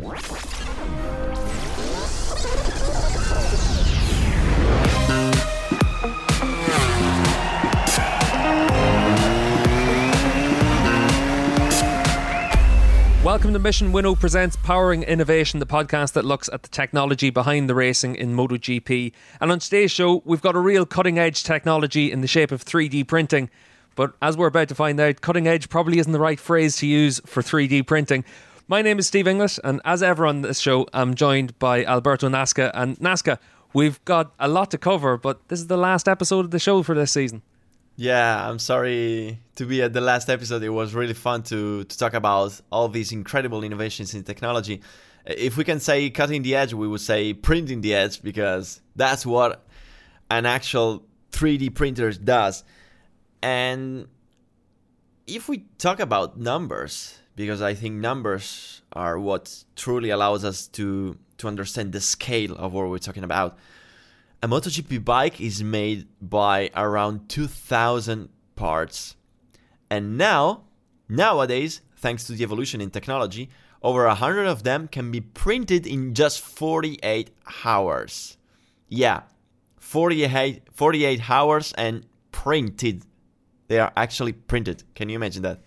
Welcome to Mission Winnow presents Powering Innovation, the podcast that looks at the technology behind the racing in MotoGP. And on today's show, we've got a real cutting edge technology in the shape of 3D printing. But as we're about to find out, cutting edge probably isn't the right phrase to use for 3D printing. My name is Steve English, and as ever on this show, I'm joined by Alberto Naska. And Naska, we've got a lot to cover, but this is the last episode of the show for this season. Yeah, I'm sorry to be at the last episode. It was really fun to, to talk about all these incredible innovations in technology. If we can say cutting the edge, we would say printing the edge because that's what an actual 3D printer does. And if we talk about numbers, because I think numbers are what truly allows us to, to understand the scale of what we're talking about a MotoGP bike is made by around 2,000 parts. And now, nowadays, thanks to the evolution in technology, over 100 of them can be printed in just 48 hours. Yeah, 48, 48 hours and printed. They are actually printed. Can you imagine that?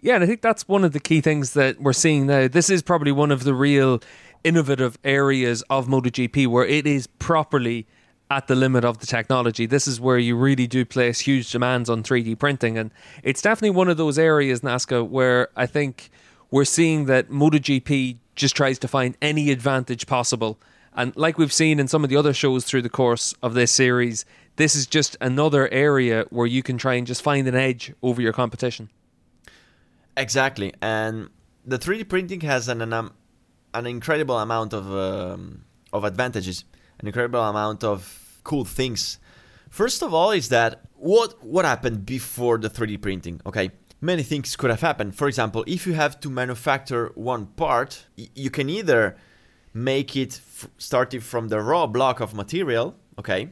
Yeah, and I think that's one of the key things that we're seeing now. This is probably one of the real innovative areas of MotoGP where it is properly at the limit of the technology. This is where you really do place huge demands on 3D printing. And it's definitely one of those areas, Naska, where I think we're seeing that MotoGP just tries to find any advantage possible. And like we've seen in some of the other shows through the course of this series, this is just another area where you can try and just find an edge over your competition. Exactly. And the 3D printing has an, an an incredible amount of um, of advantages, an incredible amount of cool things. First of all, is that what what happened before the 3D printing? Okay, many things could have happened. For example, if you have to manufacture one part, y- you can either make it f- starting from the raw block of material, okay,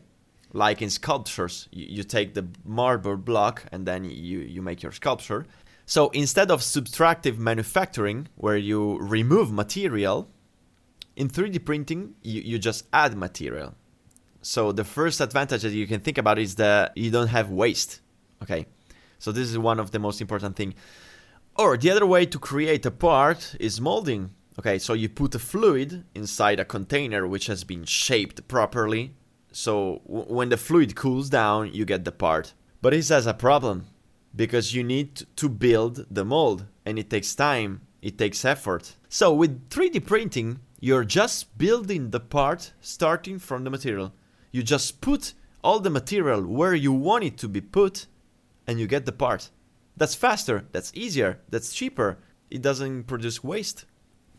like in sculptures, you, you take the marble block and then you you make your sculpture. So instead of subtractive manufacturing, where you remove material, in 3D printing, you, you just add material. So the first advantage that you can think about is that you don't have waste. Okay. So this is one of the most important thing. Or the other way to create a part is molding. Okay, so you put a fluid inside a container which has been shaped properly. So w- when the fluid cools down, you get the part. But it has a problem because you need to build the mold and it takes time, it takes effort. So with 3D printing, you're just building the part starting from the material. You just put all the material where you want it to be put and you get the part. That's faster, that's easier, that's cheaper. It doesn't produce waste.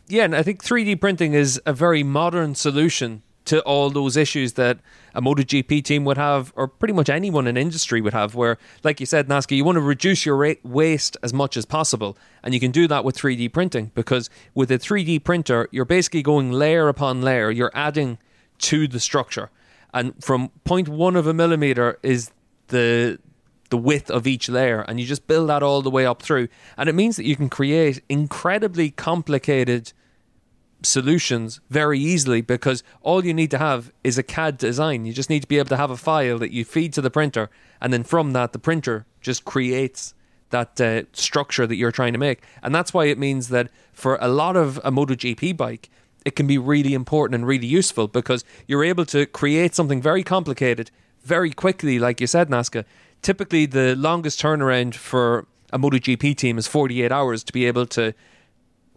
Yeah, and I think 3D printing is a very modern solution to all those issues that a MotoGP team would have, or pretty much anyone in industry would have, where, like you said, Naska, you want to reduce your ra- waste as much as possible. And you can do that with 3D printing because with a 3D printer, you're basically going layer upon layer, you're adding to the structure. And from 0.1 of a millimeter is the the width of each layer and you just build that all the way up through and it means that you can create incredibly complicated solutions very easily because all you need to have is a CAD design. You just need to be able to have a file that you feed to the printer, and then from that, the printer just creates that uh, structure that you're trying to make. And that's why it means that for a lot of a MotoGP bike, it can be really important and really useful because you're able to create something very complicated very quickly, like you said, Naska. Typically, the longest turnaround for a MotoGP team is 48 hours to be able to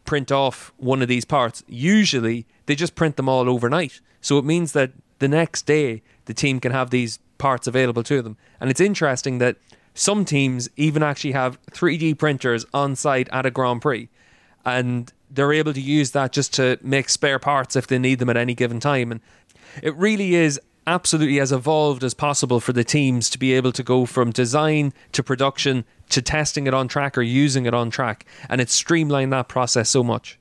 print off one of these parts. Usually, they just print them all overnight. So it means that the next day, the team can have these parts available to them. And it's interesting that some teams even actually have 3D printers on site at a Grand Prix. And they're able to use that just to make spare parts if they need them at any given time. And it really is absolutely as evolved as possible for the teams to be able to go from design to production to testing it on track or using it on track. And it's streamlined that process so much.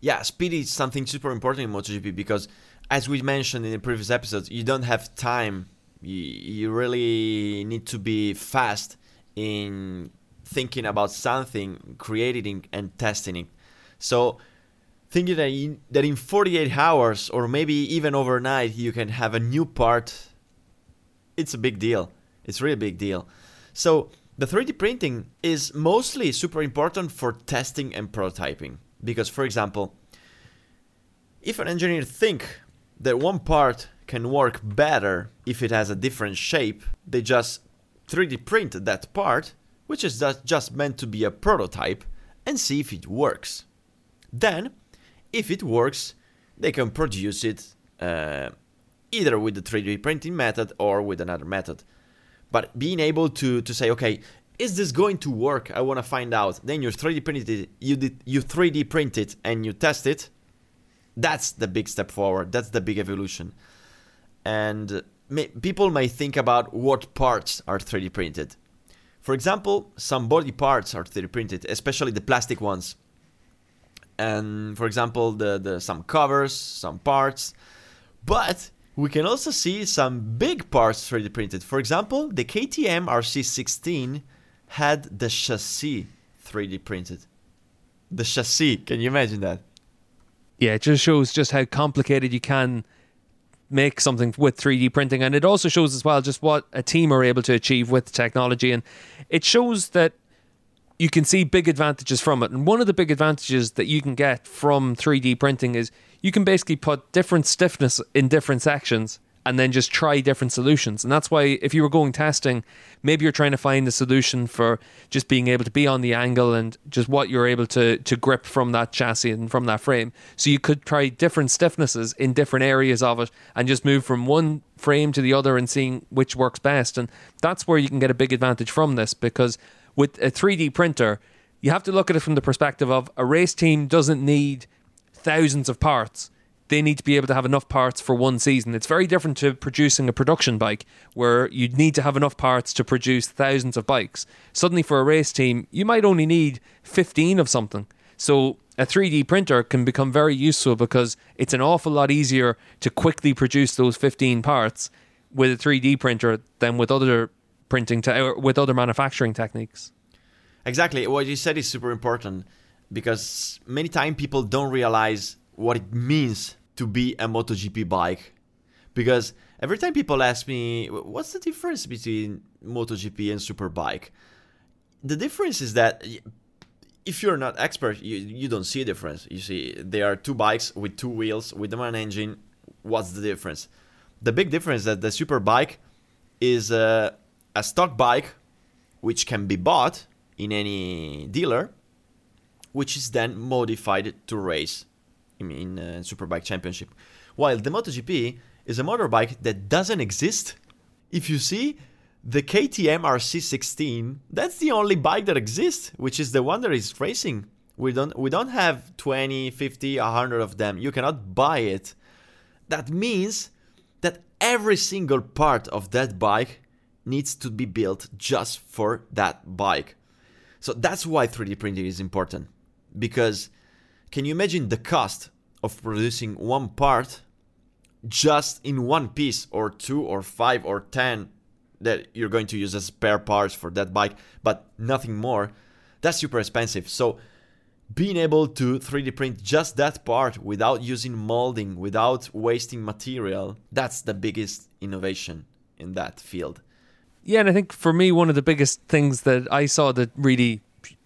Yeah, speed is something super important in MotoGP because, as we mentioned in the previous episodes, you don't have time. You, you really need to be fast in thinking about something, creating and testing it. So, thinking that in, that in 48 hours or maybe even overnight you can have a new part it's a big deal. It's really a big deal. So the 3d printing is mostly super important for testing and prototyping. Because for example if an engineer think that one part can work better if it has a different shape they just 3d print that part which is just meant to be a prototype and see if it works. Then if it works, they can produce it uh, either with the 3D printing method or with another method. But being able to, to say, okay, is this going to work? I want to find out. Then you 3D print it, you did, you 3D print it and you test it. That's the big step forward. That's the big evolution. And may, people may think about what parts are 3D printed. For example, some body parts are 3D printed, especially the plastic ones and for example the, the some covers some parts. But we can also see some big parts 3d printed. For example the ktm rc16 had the chassis 3d printed. The chassis. Can you imagine that? Yeah it just shows just how complicated you can make something with 3d printing. And it also shows as well just what a team are able to achieve with technology. And it shows that you can see big advantages from it. And one of the big advantages that you can get from 3D printing is you can basically put different stiffness in different sections and then just try different solutions. And that's why if you were going testing, maybe you're trying to find a solution for just being able to be on the angle and just what you're able to to grip from that chassis and from that frame. So you could try different stiffnesses in different areas of it and just move from one frame to the other and seeing which works best. And that's where you can get a big advantage from this because with a 3D printer, you have to look at it from the perspective of a race team doesn't need thousands of parts. They need to be able to have enough parts for one season. It's very different to producing a production bike where you need to have enough parts to produce thousands of bikes. Suddenly, for a race team, you might only need 15 of something. So, a 3D printer can become very useful because it's an awful lot easier to quickly produce those 15 parts with a 3D printer than with other printing te- with other manufacturing techniques. Exactly. What you said is super important because many times people don't realize what it means to be a MotoGP bike. Because every time people ask me, what's the difference between MotoGP and Superbike? The difference is that if you're not expert, you, you don't see a difference. You see, there are two bikes with two wheels, with the one engine. What's the difference? The big difference is that the Superbike is uh, a stock bike which can be bought in any dealer, which is then modified to race in, uh, Superbike Championship. While the MotoGP is a motorbike that doesn't exist. If you see the KTM RC16, that's the only bike that exists, which is the one that is racing. We don't we don't have 20, 50, 100 of them. You cannot buy it. That means that every single part of that bike needs to be built just for that bike. So that's why 3D printing is important. Because can you imagine the cost of producing one part just in one piece, or two, or five, or ten that you're going to use as spare parts for that bike, but nothing more? That's super expensive. So being able to 3D print just that part without using molding, without wasting material, that's the biggest innovation in that field. Yeah, and I think for me, one of the biggest things that I saw that really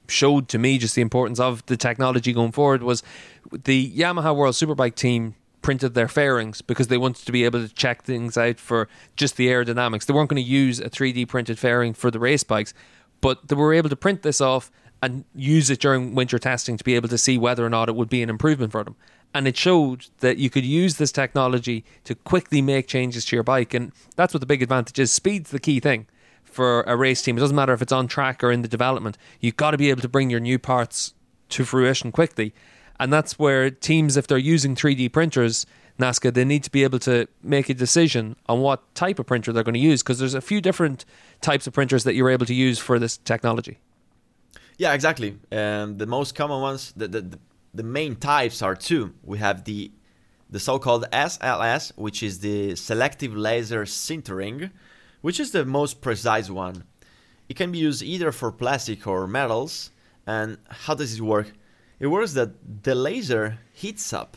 showed to me just the importance of the technology going forward was the Yamaha World Superbike team printed their fairings because they wanted to be able to check things out for just the aerodynamics. They weren't going to use a 3D printed fairing for the race bikes, but they were able to print this off and use it during winter testing to be able to see whether or not it would be an improvement for them and it showed that you could use this technology to quickly make changes to your bike. And that's what the big advantage is. Speed's the key thing for a race team. It doesn't matter if it's on track or in the development. You've got to be able to bring your new parts to fruition quickly. And that's where teams if they're using 3d printers Naska they need to be able to make a decision on what type of printer they're going to use because there's a few different types of printers that you're able to use for this technology. Yeah exactly. And the most common ones the, the, the main types are two. We have the the so-called SLS, which is the selective laser sintering, which is the most precise one. It can be used either for plastic or metals. And how does it work? it works that the laser heats up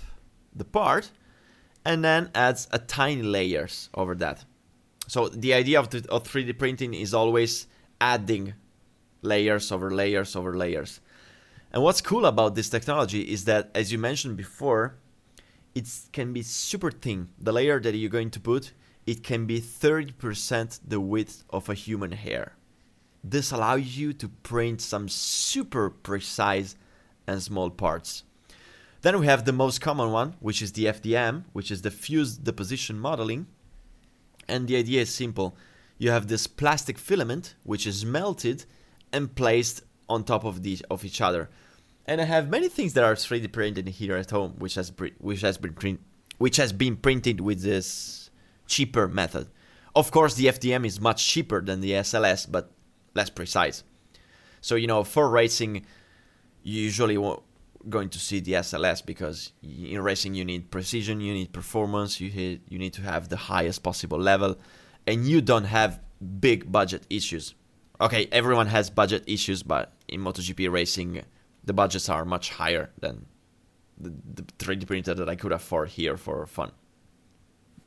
the part and then adds a tiny layers over that. So the idea of, the, of 3D printing is always adding layers over layers over layers. And what's cool about this technology is that, as you mentioned before, it can be super thin. The layer that you're going to put, it can be 30% the width of a human hair. This allows you to print some super precise and small parts. Then we have the most common one, which is the FDM, which is the fused deposition modeling. And the idea is simple. You have this plastic filament which is melted and placed on top of of each other. And I have many things that are 3D printed here at home, which has which has been print, which has been printed with this cheaper method. Of course, the FDM is much cheaper than the SLS, but less precise. So you know, for racing, you usually won't going to see the SLS because in racing you need precision, you need performance, you you need to have the highest possible level, and you don't have big budget issues. Okay, everyone has budget issues, but in MotoGP racing, the budgets are much higher than the, the 3D printer that I could afford here for fun.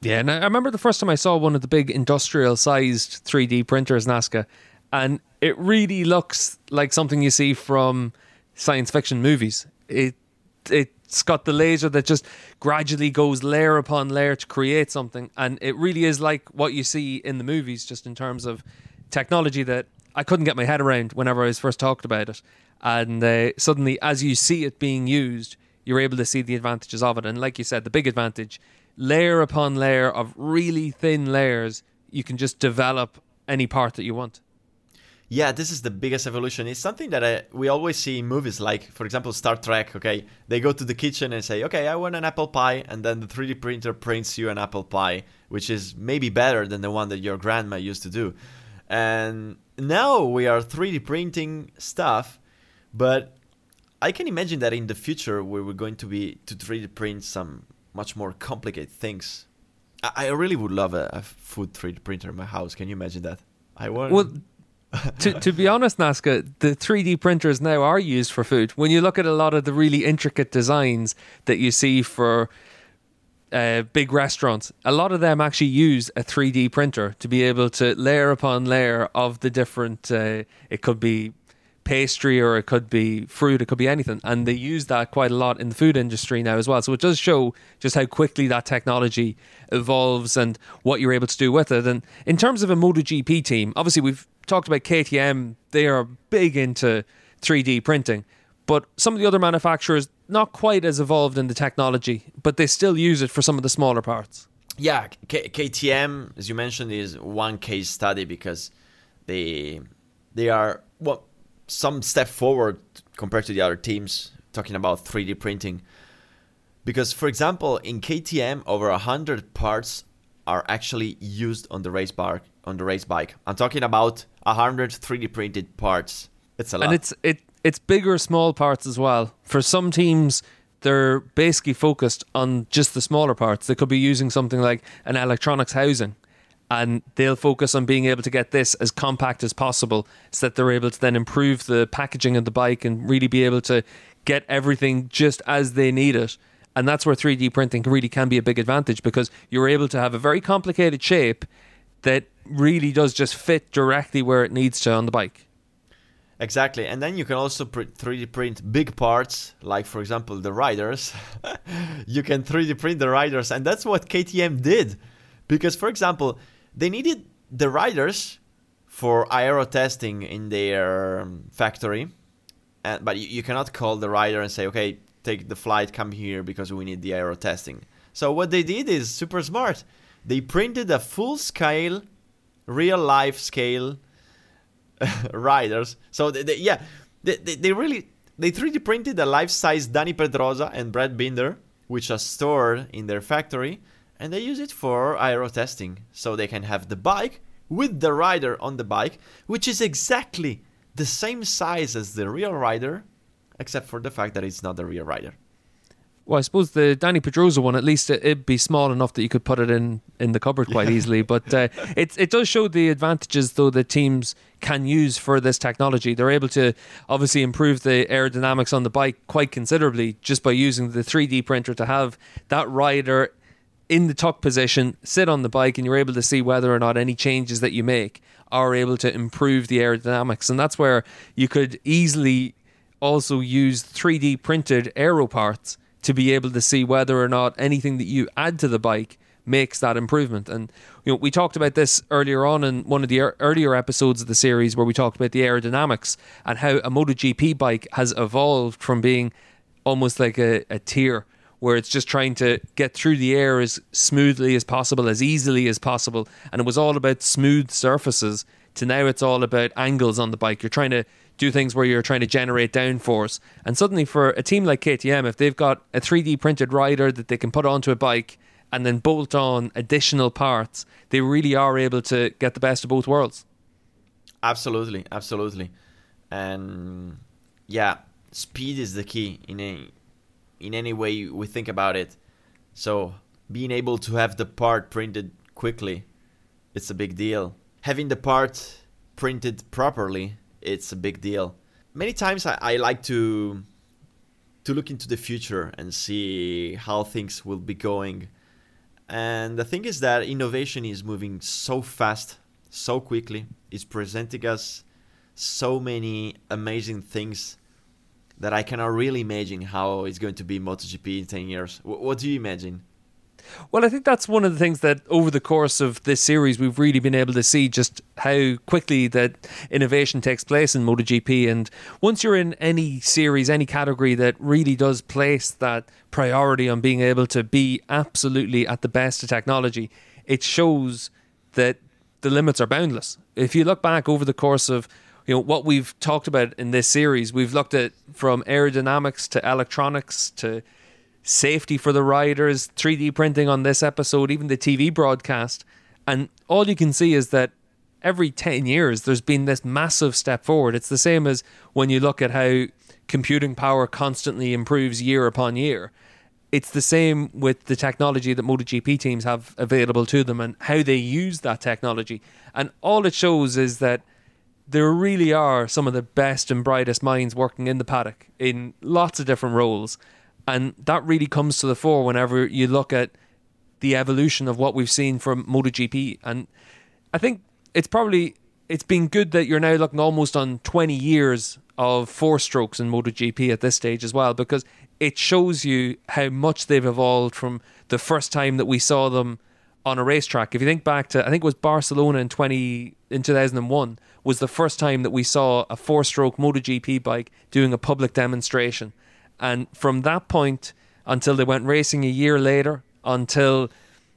Yeah, and I remember the first time I saw one of the big industrial sized 3D printers, Naska, and it really looks like something you see from science fiction movies. It it's got the laser that just gradually goes layer upon layer to create something, and it really is like what you see in the movies, just in terms of technology that I couldn't get my head around whenever I was first talked about it. And uh, suddenly, as you see it being used, you're able to see the advantages of it. And like you said, the big advantage layer upon layer of really thin layers, you can just develop any part that you want. Yeah, this is the biggest evolution. It's something that I, uh, we always see in movies, like, for example, Star Trek. Okay, they go to the kitchen and say, okay, I want an apple pie. And then the 3D printer prints you an apple pie, which is maybe better than the one that your grandma used to do. And now we are 3D printing stuff, but I can imagine that in the future we were going to be to 3D print some much more complicated things. I, I really would love a, a, food 3D printer in my house. Can you imagine that? I want. Well, to, to be honest, Naska, the 3D printers now are used for food. When you look at a lot of the really intricate designs that you see for uh, big restaurants, a lot of them actually use a 3D printer to be able to layer upon layer of the different. Uh, it could be pastry or it could be fruit, it could be anything. And they use that quite a lot in the food industry now as well. So it does show just how quickly that technology evolves and what you're able to do with it. And in terms of a MotoGP team, obviously we've talked about KTM, they are big into 3D printing. But some of the other manufacturers, not quite as evolved in the technology, but they still use it for some of the smaller parts. Yeah, K- KTM, as you mentioned, is one case study because they they are well some step forward compared to the other teams talking about 3D printing. Because, for example, in KTM, over hundred parts are actually used on the race bar on the race bike. I'm talking about 100 3D printed parts. It's a lot. And it's it it's bigger small parts as well. For some teams they're basically focused on just the smaller parts. They could be using something like an electronics housing and they'll focus on being able to get this as compact as possible so that they're able to then improve the packaging of the bike and really be able to get everything just as they need it. And that's where 3D printing really can be a big advantage because you're able to have a very complicated shape that really does just fit directly where it needs to on the bike. Exactly, and then you can also 3D print big parts, like for example the riders. you can 3D print the riders, and that's what KTM did. Because, for example, they needed the riders for aero testing in their um, factory, and, but you, you cannot call the rider and say, okay, take the flight, come here because we need the aero testing. So what they did is super smart. They printed a full scale, real life scale riders. So they, they, yeah, they, they, really they 3D printed a life size Dani Pedrosa and Brad Binder, which are stored in their factory, and they use it for aero testing. So they can have the bike with the rider on the bike, which is exactly the same size as the real rider, except for the fact that it's not the real rider. Well, I suppose the Dani Pedrosa one, at least it, would be small enough that you could put it in, in the cupboard quite yeah. easily. But uh, it it does show the advantages though that teams can use for this technology. They're able to obviously improve the aerodynamics on the bike quite considerably just by using the 3D printer to have that rider in the tuck position, sit on the bike, and you're able to see whether or not any changes that you make are able to improve the aerodynamics. And that's where you could easily also use 3D printed aero parts to be able to see whether or not anything that you add to the bike makes that improvement. And you know, we talked about this earlier on in one of the er- earlier episodes of the series where we talked about the aerodynamics and how a MotoGP bike has evolved from being almost like a, a tier where it's just trying to get through the air as smoothly as possible, as easily as possible. And it was all about smooth surfaces to now it's all about angles on the bike. You're trying to do things where you're trying to generate downforce. And suddenly, for a team like KTM, if they've got a 3D printed rider that they can put onto a bike and then bolt on additional parts, they really are able to get the best of both worlds. Absolutely, absolutely, and yeah, speed is the key in any in any way we think about it. So being able to have the part printed quickly, it's a big deal. Having the part printed properly it's a big deal. Many times I, I like to to look into the future and see how things will be going. And the thing is that innovation is moving so fast, so quickly. It's presenting us so many amazing things that I cannot really imagine how it's going to be MotoGP in 10 years. W- what do you imagine? Well, I think that's one of the things that over the course of this series we've really been able to see just how quickly that innovation takes place in MotoGP. And once you're in any series, any category that really does place that priority on being able to be absolutely at the best of technology, it shows that the limits are boundless. If you look back over the course of you know what we've talked about in this series, we've looked at from aerodynamics to electronics to safety for the riders, 3D printing on this episode, even the TV broadcast. And all you can see is that every 10 years there's been this massive step forward. It's the same as when you look at how computing power constantly improves year upon year. It's the same with the technology that MotoGP teams have available to them and how they use that technology. And all it shows is that there really are some of the best and brightest minds working in the paddock in lots of different roles. And that really comes to the fore whenever you look at the evolution of what we've seen from MotoGP. And I think it's probably it's been good that you're now looking almost on 20 years of four strokes in MotoGP at this stage as well, because it shows you how much they've evolved from the first time that we saw them on a racetrack. If you think back to, I think it was Barcelona in 20 in 2001 was the first time that we saw a four-stroke MotoGP bike doing a public demonstration. And from that point until they went racing a year later, until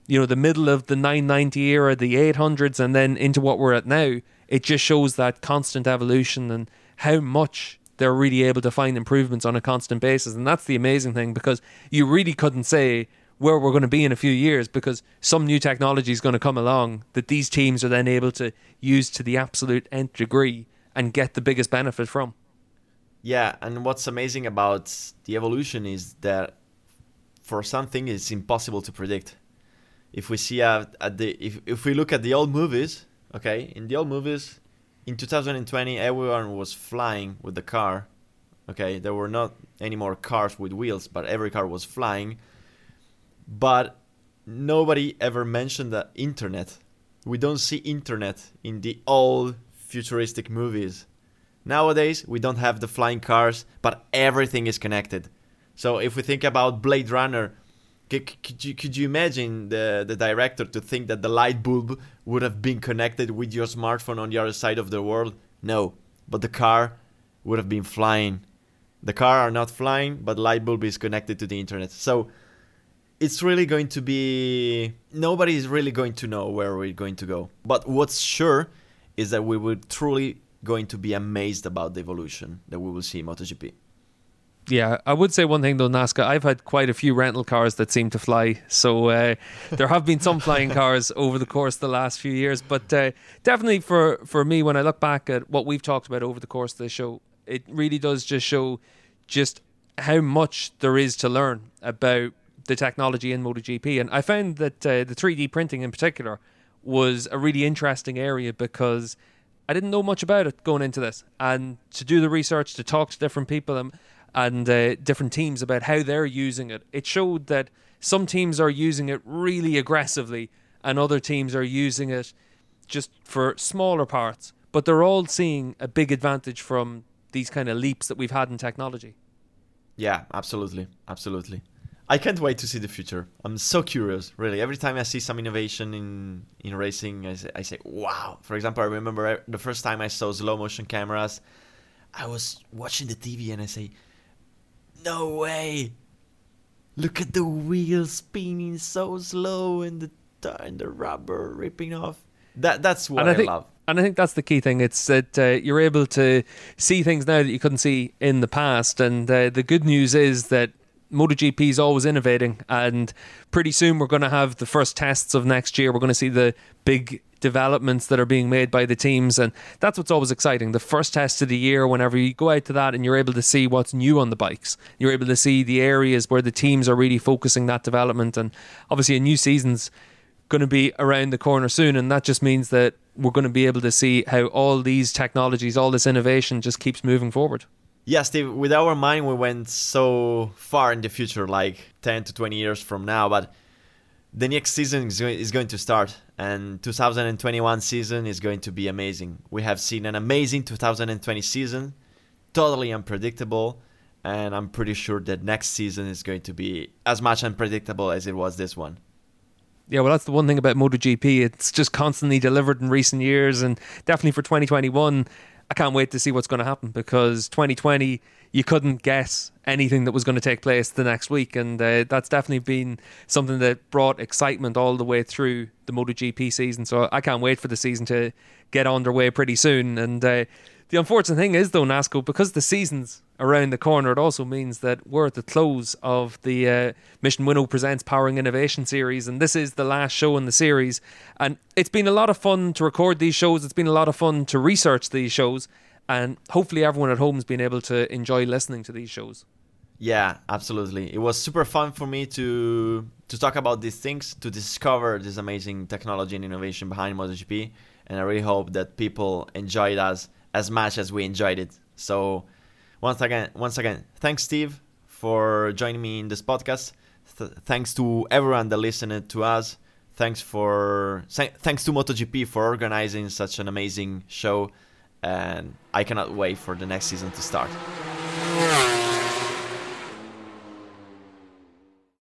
you know the middle of the 990 era, the 800s, and then into what we're at now, it just shows that constant evolution and how much they're really able to find improvements on a constant basis. And that's the amazing thing because you really couldn't say where we're going to be in a few years because some new technology is going to come along that these teams are then able to use to the absolute nth degree and get the biggest benefit from. Yeah, and what's amazing about the evolution is that for something it's impossible to predict. If we see at, at the if if we look at the old movies, okay, in the old movies, in 2020 everyone was flying with the car. Okay, there were not any more cars with wheels, but every car was flying. But nobody ever mentioned the internet. We don't see internet in the old futuristic movies Nowadays, we don't have the flying cars, but everything is connected. So if we think about Blade Runner, could, you, could you imagine the, the director to think that the light bulb would have been connected with your smartphone on the other side of the world? No, but the car would have been flying. The car are not flying, but light bulb is connected to the internet. So it's really going to be nobody is really going to know where we're going to go. But what's sure is that we will truly going to be amazed about the evolution that we will see in MotoGP. Yeah, I would say one thing though, Naska. I've had quite a few rental cars that seem to fly, so uh, there have been some flying cars over the course of the last few years. But uh, definitely for for me, when I look back at what we've talked about over the course of the show, it really does just show just how much there is to learn about the technology in MotoGP. And I found that uh, the 3D printing in particular was a really interesting area because I didn't know much about it going into this. And to do the research, to talk to different people and, and uh, different teams about how they're using it, it showed that some teams are using it really aggressively and other teams are using it just for smaller parts. But they're all seeing a big advantage from these kind of leaps that we've had in technology. Yeah, absolutely. Absolutely. I can't wait to see the future. I'm so curious, really. Every time I see some innovation in in racing, I say, I say wow. For example, I remember the first time I saw slow motion cameras, I was watching the TV and I say, no way. Look at the wheels spinning so slow and the and the rubber ripping off. That that's what I, I think, love. And I think that's the key thing. It's that uh, you're able to see things now that you couldn't see in the past. And uh, the good news is that MotoGP is always innovating, and pretty soon we're going to have the first tests of next year. We're going to see the big developments that are being made by the teams, and that's what's always exciting. The first test of the year, whenever you go out to that and you're able to see what's new on the bikes, you're able to see the areas where the teams are really focusing that development, and obviously a new season's going to be around the corner soon, and that just means that we're going to be able to see how all these technologies, all this innovation, just keeps moving forward yeah, Steve, with our mind, we went so far in the future, like 10 to 20 years from now, but the next season is going to start, and 2021 season is going to be amazing. We have seen an amazing 2020 season, totally unpredictable, and I'm pretty sure that next season is going to be as much unpredictable as it was this one. Yeah, well, that's the one thing about MotoGP. It's just constantly delivered in recent years, and definitely for 2021 I can't wait to see what's going to happen because 2020 you couldn't guess anything that was going to take place the next week, and uh, that's definitely been something that brought excitement all the way through the MotoGP season. So I can't wait for the season to get underway pretty soon. And uh, the unfortunate thing is, though, Naska, because the season's around the corner, it also means that we're at the close of the uh, Mission Winnow Presents Powering Innovation series, and this is the last show in the series. And it's been a lot of fun to record these shows, it's been a lot of fun to research these shows, and hopefully everyone at home has been able to enjoy listening to these shows. Yeah, absolutely. It was super fun for me to to talk about these things, to discover this amazing technology and innovation behind MotoGP, and I really hope that people enjoyed us as much as we enjoyed it. So once again, once again, thanks Steve for joining me in this podcast. Th- thanks to everyone that listened to us. Thanks for thanks to MotoGP for organizing such an amazing show, and I cannot wait for the next season to start.